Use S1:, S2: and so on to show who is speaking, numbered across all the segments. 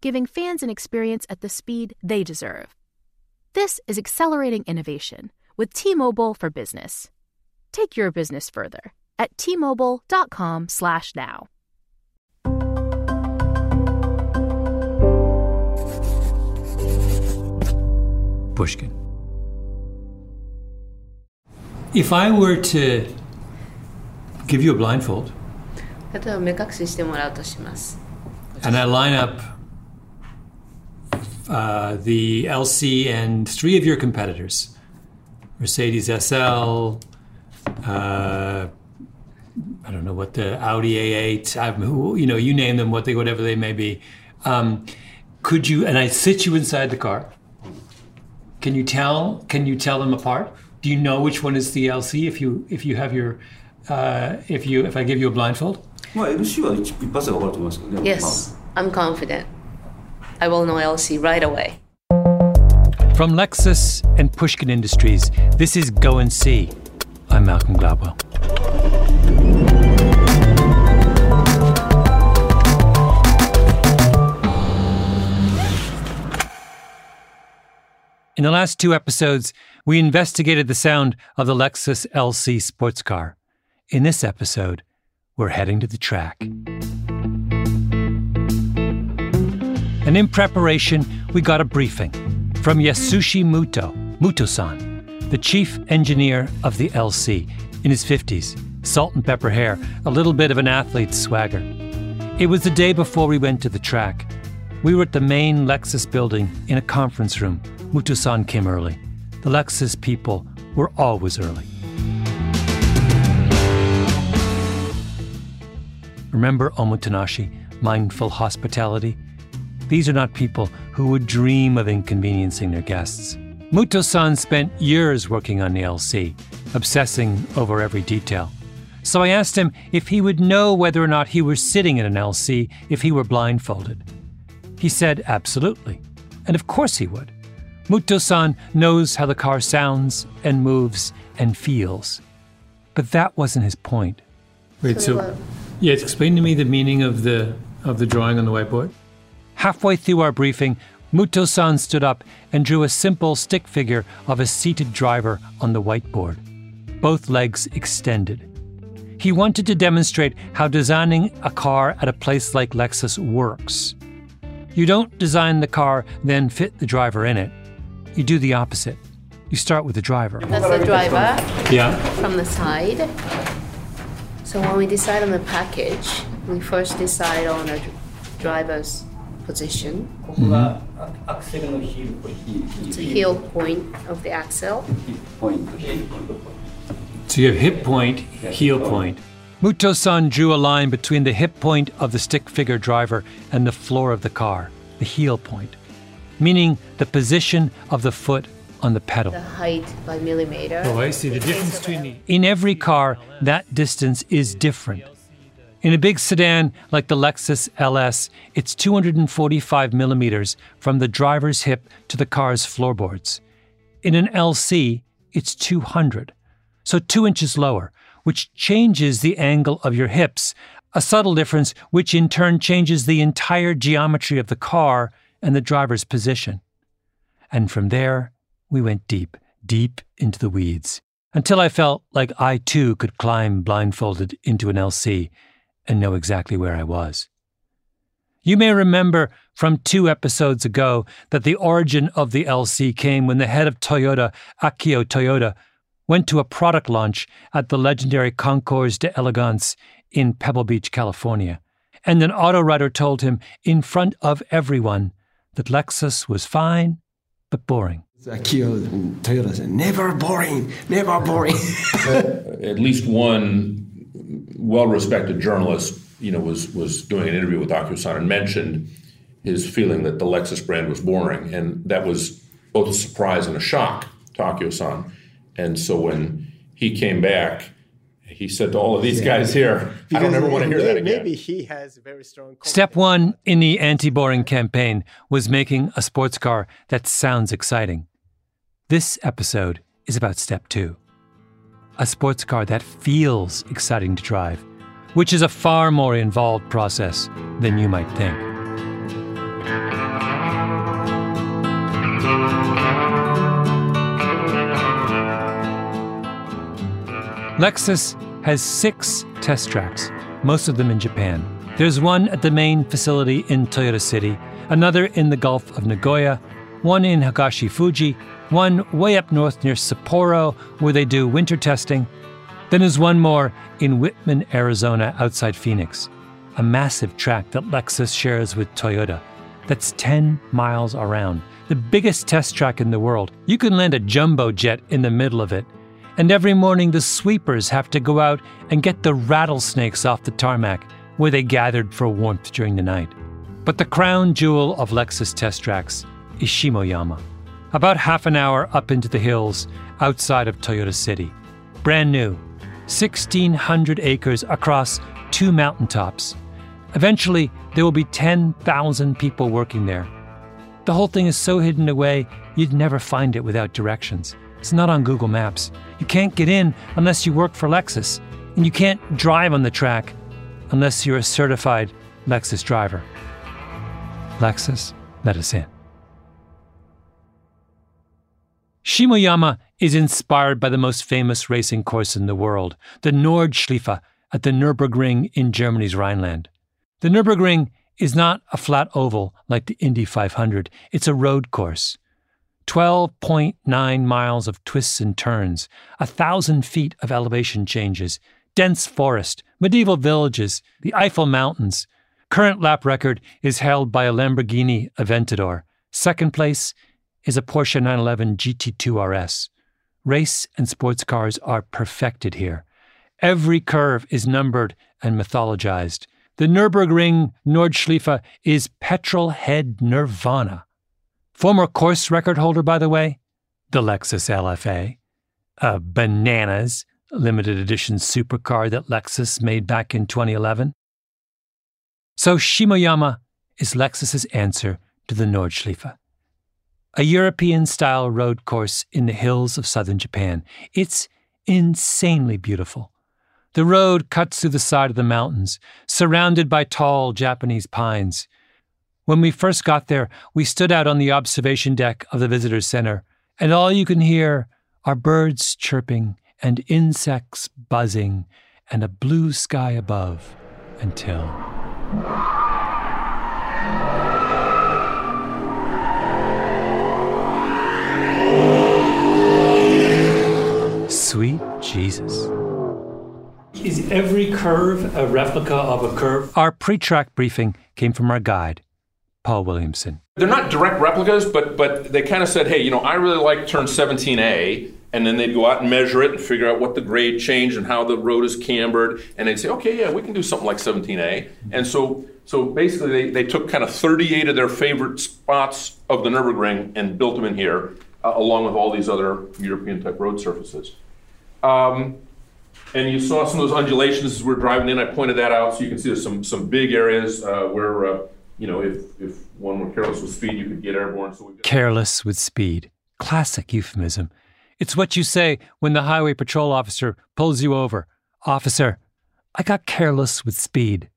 S1: giving fans an experience at the speed they deserve. This is accelerating innovation with T-Mobile for Business. Take your business further at t-mobile.com/now.
S2: Pushkin. If I were to give you a blindfold
S3: 例えば目隠ししてもらうとします。
S2: and I line up uh, the LC and three of your competitors Mercedes SL, uh, I don't know what the Audi A8, I've, you know, you name them, what they, whatever they may be. Um, could you, and I sit you inside the car. Can you tell? Can you tell them apart? Do you know which one is the LC if you if you have your uh, if you if I give you a blindfold?
S4: Well, sure, it possible.
S3: Yes, I'm confident. I will know LC right away.
S2: From Lexus and Pushkin Industries, this is Go and See. I'm Malcolm Gladwell. In the last two episodes, we investigated the sound of the Lexus LC sports car. In this episode, we're heading to the track. And in preparation, we got a briefing from Yasushi Muto, Muto-san, the chief engineer of the LC, in his 50s, salt and pepper hair, a little bit of an athlete's swagger. It was the day before we went to the track. We were at the main Lexus building in a conference room. Muto-san came early. The Lexus people were always early. Remember Omotenashi, mindful hospitality? These are not people who would dream of inconveniencing their guests. Muto-san spent years working on the LC, obsessing over every detail. So I asked him if he would know whether or not he were sitting in an LC if he were blindfolded. He said absolutely, and of course he would. Muto-san knows how the car sounds and moves and feels. But that wasn't his point. Wait,
S3: so-
S2: yeah, explain to me the meaning of the of the drawing on the whiteboard. Halfway through our briefing, Muto-san stood up and drew a simple stick figure of a seated driver on the whiteboard, both legs extended. He wanted to demonstrate how designing a car at a place like Lexus works. You don't design the car, then fit the driver in it. You do the opposite. You start with the driver.
S3: That's the driver
S2: Yeah.
S3: from the side. So when we decide on the package, we first decide on a driver's position.
S4: Mm-hmm.
S3: It's a heel point of the axle.
S4: Point.
S2: So you have hip point, heel point. Muto san drew a line between the hip point of the stick figure driver and the floor of the car, the heel point, meaning the position of the foot on the pedal.
S3: The height by millimeter.
S2: Oh, I see. The difference between the. In every car, that distance is different. In a big sedan like the Lexus LS, it's 245 millimeters from the driver's hip to the car's floorboards. In an LC, it's 200, so two inches lower, which changes the angle of your hips, a subtle difference which in turn changes the entire geometry of the car and the driver's position. And from there, we went deep, deep into the weeds, until I felt like I too could climb blindfolded into an LC and know exactly where I was. You may remember from two episodes ago that the origin of the LC came when the head of Toyota, Akio Toyoda, went to a product launch at the legendary Concours d'Elegance in Pebble Beach, California. And an auto writer told him in front of everyone that Lexus was fine but boring.
S5: Akio and Toyota said, never boring, never boring.
S6: At least one well-respected journalist, you know, was was doing an interview with Akio-san and mentioned his feeling that the Lexus brand was boring, and that was both a surprise and a shock to Akio-san. And so when he came back, he said to all of these yeah. guys here, I don't ever want to hear
S5: maybe,
S6: that again.
S5: Maybe he has very strong.
S2: Step one in the anti boring campaign was making a sports car that sounds exciting. This episode is about step two a sports car that feels exciting to drive, which is a far more involved process than you might think. Lexus has six test tracks, most of them in Japan. There's one at the main facility in Toyota City, another in the Gulf of Nagoya, one in Higashi Fuji, one way up north near Sapporo, where they do winter testing. Then there's one more in Wittmann, Arizona, outside Phoenix, a massive track that Lexus shares with Toyota. That's 10 miles around, the biggest test track in the world. You can land a jumbo jet in the middle of it and every morning the sweepers have to go out and get the rattlesnakes off the tarmac where they gathered for warmth during the night. But the crown jewel of Lexus test tracks is Shimoyama, about half an hour up into the hills outside of Toyota City. Brand new, 1,600 acres across two mountaintops. Eventually, there will be 10,000 people working there. The whole thing is so hidden away, you'd never find it without directions. It's not on Google Maps. You can't get in unless you work for Lexus, and you can't drive on the track unless you're a certified Lexus driver. Lexus, let us in. Shimoyama is inspired by the most famous racing course in the world, the Nordschleife at the Nürburgring in Germany's Rhineland. The Nürburgring is not a flat oval like the Indy 500, it's a road course. 12.9 miles of twists and turns, a thousand feet of elevation changes, dense forest, medieval villages, the Eifel Mountains. Current lap record is held by a Lamborghini Aventador. Second place is a Porsche 911 GT2 RS. Race and sports cars are perfected here. Every curve is numbered and mythologized. The Nürburgring Nordschleife is petrol head nirvana. Former course record holder, by the way, the Lexus LFA, a bananas limited edition supercar that Lexus made back in 2011. So Shimoyama is Lexus's answer to the Nordschleife, a European style road course in the hills of southern Japan. It's insanely beautiful. The road cuts through the side of the mountains, surrounded by tall Japanese pines. When we first got there, we stood out on the observation deck of the visitor center, and all you can hear are birds chirping and insects buzzing and a blue sky above until. Sweet Jesus. Is every curve a replica of a curve? Our pre track briefing came from our guide, Paul Williamson.
S6: They're not direct replicas, but but they kind of said, hey, you know, I really like turn 17A, and then they'd go out and measure it and figure out what the grade changed and how the road is cambered, and they'd say, okay, yeah, we can do something like 17A. And so so basically, they, they took kind of 38 of their favorite spots of the Nurburgring and built them in here, uh, along with all these other European type road surfaces. Um, and you saw some of those undulations as we are driving in. I pointed that out so you can see there's some some big areas uh, where. Uh, you know, if, if one were careless with speed, you could get airborne. So
S2: careless with speed. Classic euphemism. It's what you say when the highway patrol officer pulls you over. Officer, I got careless with speed.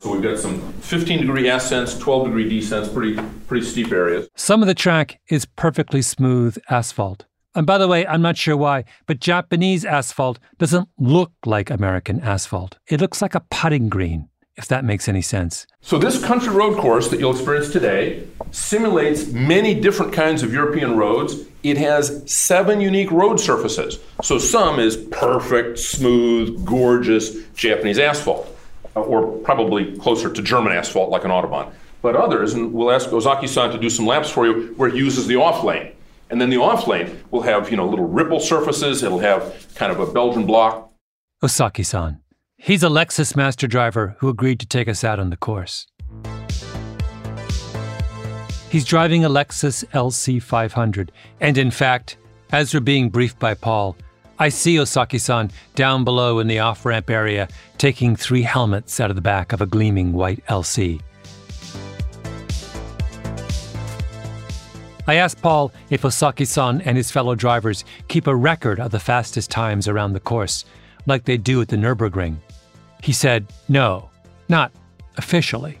S6: So we've got some 15 degree ascents, 12 degree descents, pretty pretty steep areas.
S2: Some of the track is perfectly smooth asphalt. And by the way, I'm not sure why, but Japanese asphalt doesn't look like American asphalt. It looks like a putting green. if that makes any sense.
S6: So, this country road course that you'll experience today simulates many different kinds of European roads. It has seven unique road surfaces. So, some is perfect, smooth, gorgeous Japanese asphalt, uh, or probably closer to German asphalt like an Autobahn. But others, and we'll ask Ozaki san to do some laps for you, where it uses the off lane. And then the off lane will have, you know, little ripple surfaces, it'll have kind of a Belgian block.
S2: Osaki san. He's a Lexus master driver who agreed to take us out on the course. He's driving a Lexus LC500, and in fact, as we're being briefed by Paul, I see Osaki san down below in the off ramp area taking three helmets out of the back of a gleaming white LC. I asked Paul if Osaki san and his fellow drivers keep a record of the fastest times around the course, like they do at the Nürburgring. He said, no, not officially,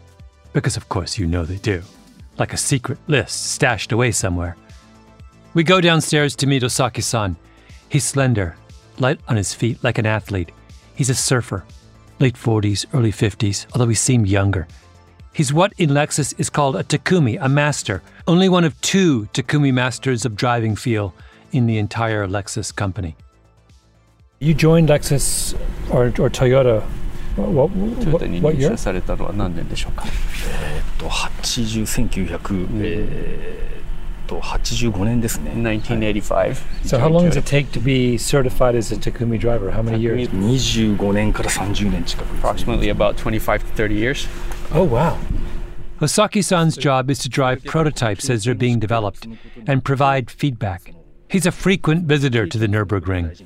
S2: because of course you know they do, like a secret list stashed away somewhere. We go downstairs to meet Osaki san. He's slender, light on his feet like an athlete. He's a surfer, late 40s, early 50s, although he seemed younger. He's what in Lexus is called a Takumi, a master, only one of two Takumi masters of driving feel in the entire Lexus company. You joined Lexus or, or Toyota what,
S7: トヨタに入社されたのは何年でしょうかえっと80 1900、えー、と85年ですね1985
S2: So how long does it take to be certified as a Takumi driver? How many years?
S7: 25年から30年近く
S8: Approximately about 25 to 30 years
S2: Oh wow Osaki-san's job is to drive prototypes as they're being developed and provide feedback. He's a frequent visitor to the Nürburgring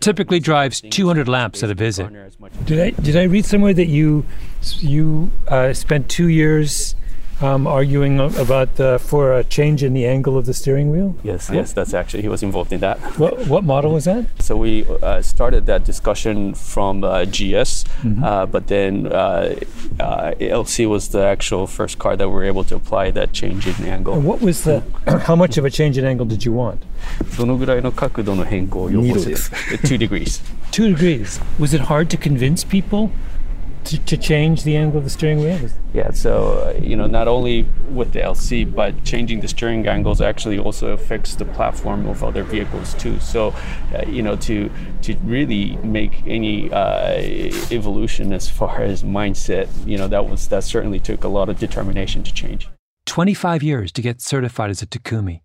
S2: typically drives 200 laps at a visit. Did I did I read somewhere that you you uh, spent two years um, arguing about the, for a change in the angle of the steering wheel?
S8: Yes, yes, that's actually he was involved in that.
S2: What what model was that?
S8: So we uh, started that discussion from uh, GS, mm-hmm. uh, but then uh, uh, LC was the actual first car that we were able to apply that change in angle.
S2: And what was the? how much of a change in angle did you want?
S8: どのぐらいの角度の変更を要望する ?2 degrees.
S2: Two degrees. Was it hard to convince people To, to change the angle of the steering wheel?
S8: Yeah, so, uh, you know, not only with the LC, but changing the steering angles actually also affects the platform of other vehicles too. So, uh, you know, to, to really make any uh, evolution as far as mindset, you know, that was, that certainly took a lot of determination to change.
S2: 25 years to get certified as a Takumi.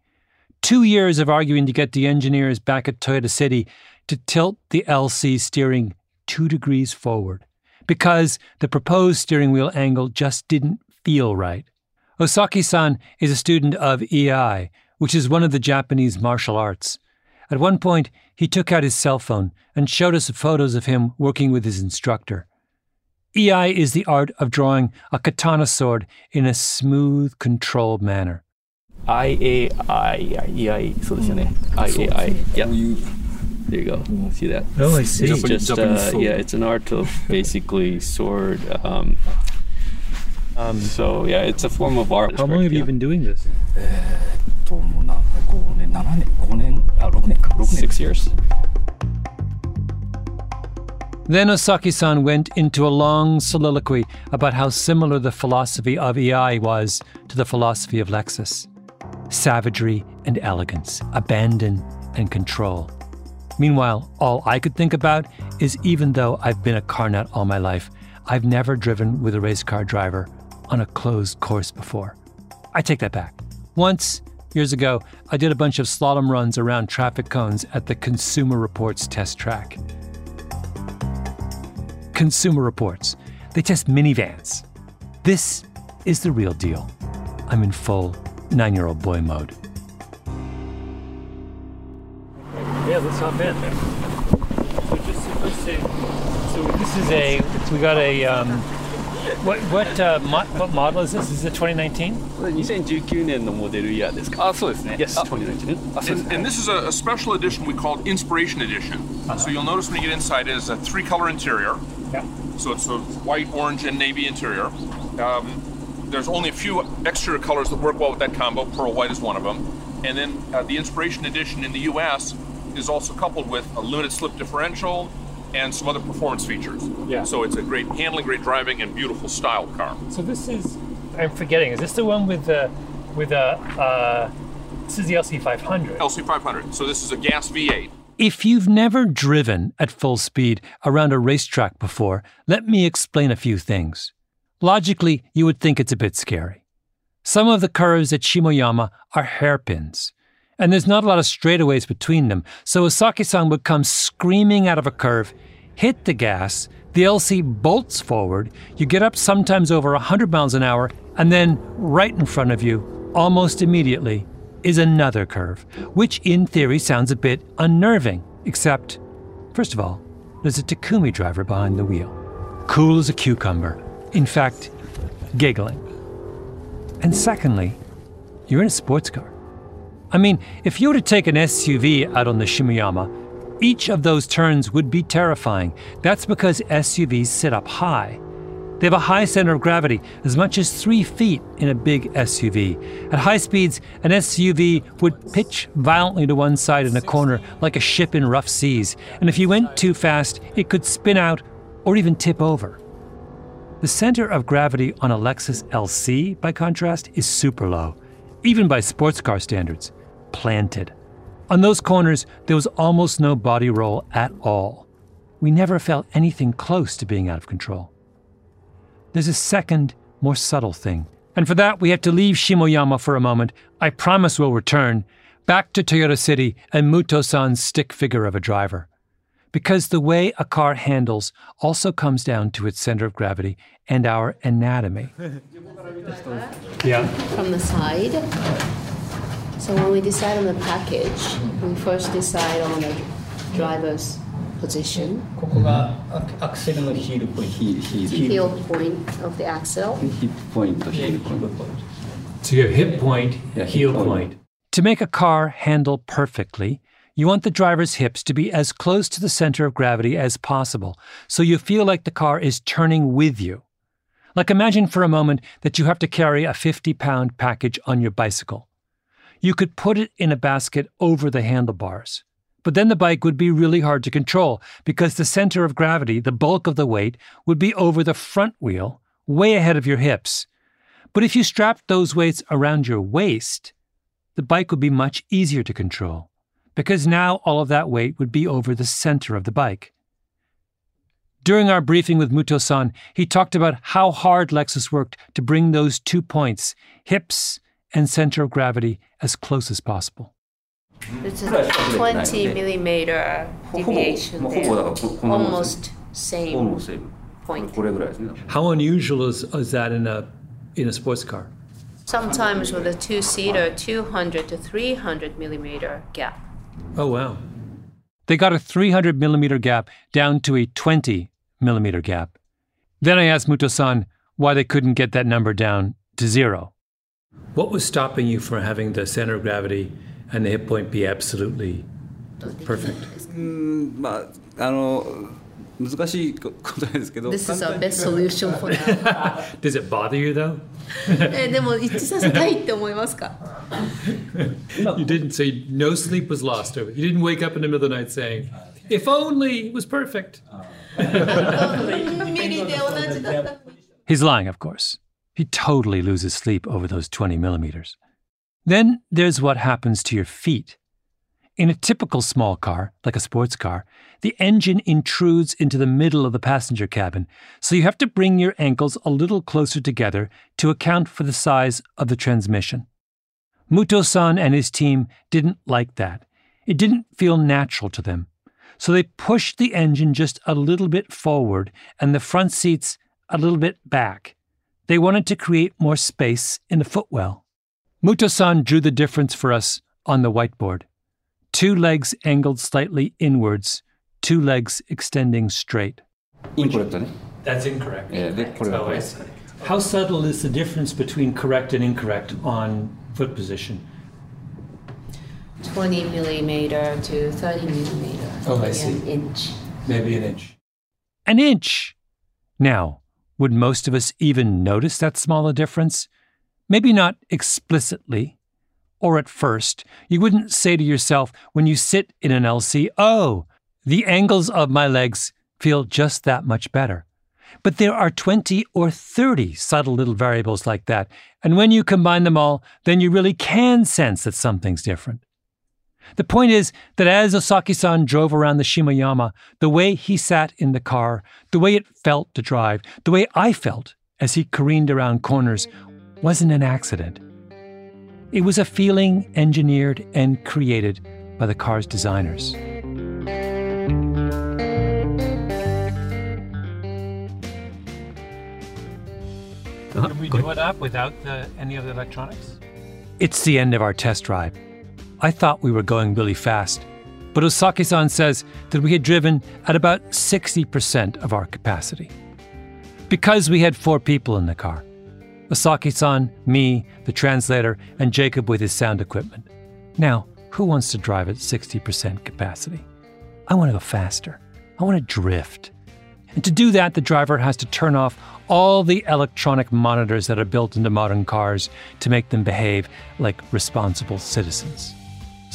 S2: Two years of arguing to get the engineers back at Toyota City to tilt the LC steering two degrees forward because the proposed steering wheel angle just didn't feel right. Osaki san is a student of Iai, which is one of the Japanese martial arts. At one point, he took out his cell phone and showed us photos of him working with his instructor. Iai is the art of drawing a katana sword in a smooth, controlled manner.
S8: IAI, EI, I a i Yeah. There you go. See that?
S2: Oh, I see.
S8: It's just uh, yeah, it's an art of basically sword. Um, um, so yeah, it's a form of art.
S2: How long have
S8: yeah.
S2: you been doing this?
S8: Six years.
S2: Then Ozaki san went into a long soliloquy about how similar the philosophy of Iai was to the philosophy of Lexus savagery and elegance, abandon and control. Meanwhile, all I could think about is even though I've been a car nut all my life, I've never driven with a race car driver on a closed course before. I take that back. Once, years ago, I did a bunch of slalom runs around traffic cones at the Consumer Reports test track. Consumer Reports, they test minivans. This is the real deal. I'm in full nine year old boy mode. Yeah, let's hop in. So just say, so this is a we got a um, what what uh, mo- what model is this? Is it 2019?
S8: 2019年のモデルイヤーですか。あ、そうですね。
S2: Yes.
S8: 2019
S6: And, and this is a, a special edition we call Inspiration Edition. So you'll notice when you get inside it is a three color interior.
S2: Yeah.
S6: So it's a white, orange, and navy interior. Um, there's only a few exterior colors that work well with that combo. Pearl white is one of them. And then uh, the Inspiration Edition in the US is also coupled with a limited slip differential and some other performance features.
S2: Yeah.
S6: So it's a great handling, great driving, and beautiful style car.
S2: So this is, I'm forgetting, is this the one with the, with a, uh, this is the LC500.
S6: LC500. So this is a gas V8.
S2: If you've never driven at full speed around a racetrack before, let me explain a few things. Logically, you would think it's a bit scary. Some of the curves at Shimoyama are hairpins, and there's not a lot of straightaways between them, so Osaki san would come screaming out of a curve, hit the gas, the LC bolts forward, you get up sometimes over 100 miles an hour, and then right in front of you, almost immediately, is another curve, which in theory sounds a bit unnerving, except, first of all, there's a Takumi driver behind the wheel. Cool as a cucumber. In fact, giggling. And secondly, you're in a sports car. I mean, if you were to take an SUV out on the Shimoyama, each of those turns would be terrifying. That's because SUVs sit up high. They have a high center of gravity, as much as three feet in a big SUV. At high speeds, an SUV would pitch violently to one side in a corner like a ship in rough seas, and if you went too fast, it could spin out or even tip over. The center of gravity on a Lexus LC, by contrast, is super low, even by sports car standards, planted. On those corners, there was almost no body roll at all. We never felt anything close to being out of control. There's a second, more subtle thing. And for that, we have to leave Shimoyama for a moment. I promise we'll return back to Toyota City and Muto san's stick figure of a driver. Because the way a car handles also comes down to its center of gravity and our anatomy. yeah.
S3: From the side. So when we decide on the package, we first decide on the driver's position,
S4: ここがアクアクセルのヒールポイントヒールヒール
S3: heel point of the axle.
S4: ヒップポイントヒールポイント
S2: So you have hip point,
S4: Yeah,
S2: heel
S4: hip point.
S2: point. To make a car handle perfectly, you want the driver's hips to be as close to the center of gravity as possible, so you feel like the car is turning with you. Like imagine for a moment that you have to carry a 50 pound package on your bicycle. You could put it in a basket over the handlebars. But then the bike would be really hard to control because the center of gravity, the bulk of the weight, would be over the front wheel, way ahead of your hips. But if you strapped those weights around your waist, the bike would be much easier to control because now all of that weight would be over the center of the bike. During our briefing with Muto san, he talked about how hard Lexus worked to bring those two points, hips and center of gravity as close as possible.
S3: It's a 20 millimeter deviation almost same point.
S2: How unusual is, is that in a, in a sports car?
S3: Sometimes with a two-seater, 200 to 300 millimeter gap.
S2: Oh, wow. They got a 300 millimeter gap down to a 20 millimeter gap. Then I asked Muto-san why they couldn't get that number down to zero. What was stopping you from having the center of gravity and the hip point be absolutely perfect?
S4: うんまああの難しいことですけど
S3: This is
S4: 簡
S3: our
S4: 単に
S3: best solution for now.
S2: Does it bother you though?
S3: えでも一致させたいって思いますか
S2: You didn't say no sleep was lost over. You didn't wake up in the middle of the night saying, "If only it was perfect."
S3: ミリで同じだった
S2: He's lying, of course. He totally loses sleep over those 20 millimeters. Then there's what happens to your feet. In a typical small car, like a sports car, the engine intrudes into the middle of the passenger cabin, so you have to bring your ankles a little closer together to account for the size of the transmission. Muto san and his team didn't like that. It didn't feel natural to them. So they pushed the engine just a little bit forward and the front seats a little bit back. They wanted to create more space in the footwell. Muto-san drew the difference for us on the whiteboard. Two legs angled slightly inwards, two legs extending straight.
S4: Incorrect.
S2: That's incorrect.
S4: Yeah, that's correct.
S2: How subtle is the difference between correct and incorrect on foot position?
S3: 20 millimeter to 30 millimeter.
S2: Oh, I see.
S3: An inch.
S2: Maybe an inch. An inch! Now, would most of us even notice that small a difference? Maybe not explicitly. Or at first, you wouldn't say to yourself when you sit in an LC, oh, the angles of my legs feel just that much better. But there are 20 or 30 subtle little variables like that, and when you combine them all, then you really can sense that something's different. The point is that as Osaki san drove around the Shimoyama, the way he sat in the car, the way it felt to drive, the way I felt as he careened around corners wasn't an accident. It was a feeling engineered and created by the car's designers. Could we do it up without the, any of the electronics? It's the end of our test drive. I thought we were going really fast, but Osaki san says that we had driven at about 60% of our capacity. Because we had four people in the car Osaki san, me, the translator, and Jacob with his sound equipment. Now, who wants to drive at 60% capacity? I want to go faster. I want to drift. And to do that, the driver has to turn off all the electronic monitors that are built into modern cars to make them behave like responsible citizens.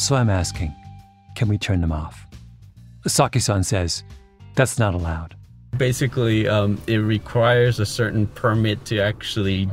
S2: So I'm asking, can we turn them off? Saki san says, that's not allowed.
S8: Basically, um, it requires a certain permit to actually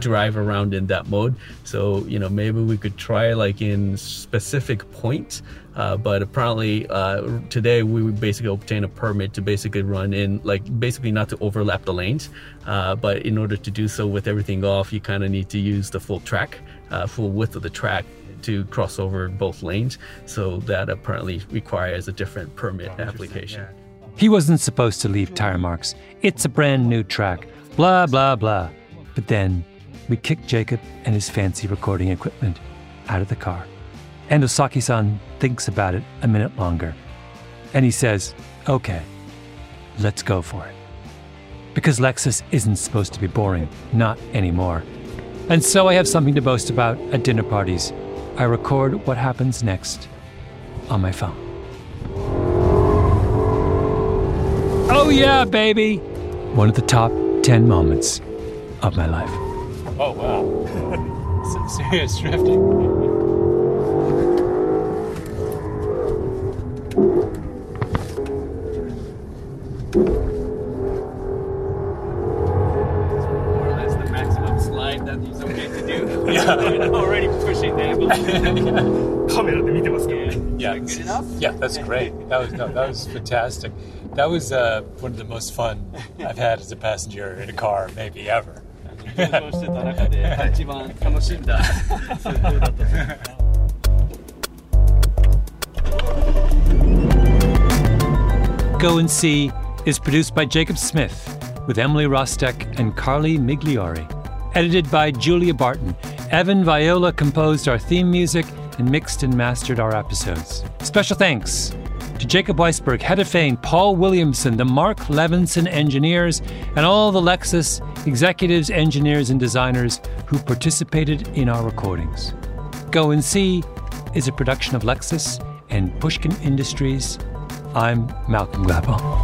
S8: drive around in that mode. So, you know, maybe we could try like in specific points. Uh, but apparently, uh, today we would basically obtain a permit to basically run in, like basically not to overlap the lanes. Uh, but in order to do so with everything off, you kind of need to use the full track, uh, full width of the track to cross over both lanes. So that apparently requires a different permit application.
S2: He wasn't supposed to leave tire marks. It's a brand new track. Blah, blah, blah. But then we kicked Jacob and his fancy recording equipment out of the car. And Osaki san thinks about it a minute longer. And he says, okay, let's go for it. Because Lexus isn't supposed to be boring, not anymore. And so I have something to boast about at dinner parties. I record what happens next on my phone. Oh, yeah, baby! One of the top 10 moments of my life.
S9: Oh, wow. Some serious drifting. Good enough?
S2: yeah, that's great. That was no, that was fantastic. That was uh, one of the most fun I've had as a passenger in a car, maybe ever.
S9: 緊張してた中で一番楽しんだ通行だったと思う
S2: Go and See is produced by Jacob Smith with Emily Rostek and Carly Migliori. Edited by Julia Barton. Evan Viola composed our theme music and mixed and mastered our episodes. Special thanks to Jacob Weisberg, Heather Fain, Paul Williamson, the Mark Levinson engineers, and all the Lexus executives, engineers, and designers who participated in our recordings. Go and See is a production of Lexus and Pushkin Industries. I'm Malcolm Gladwell.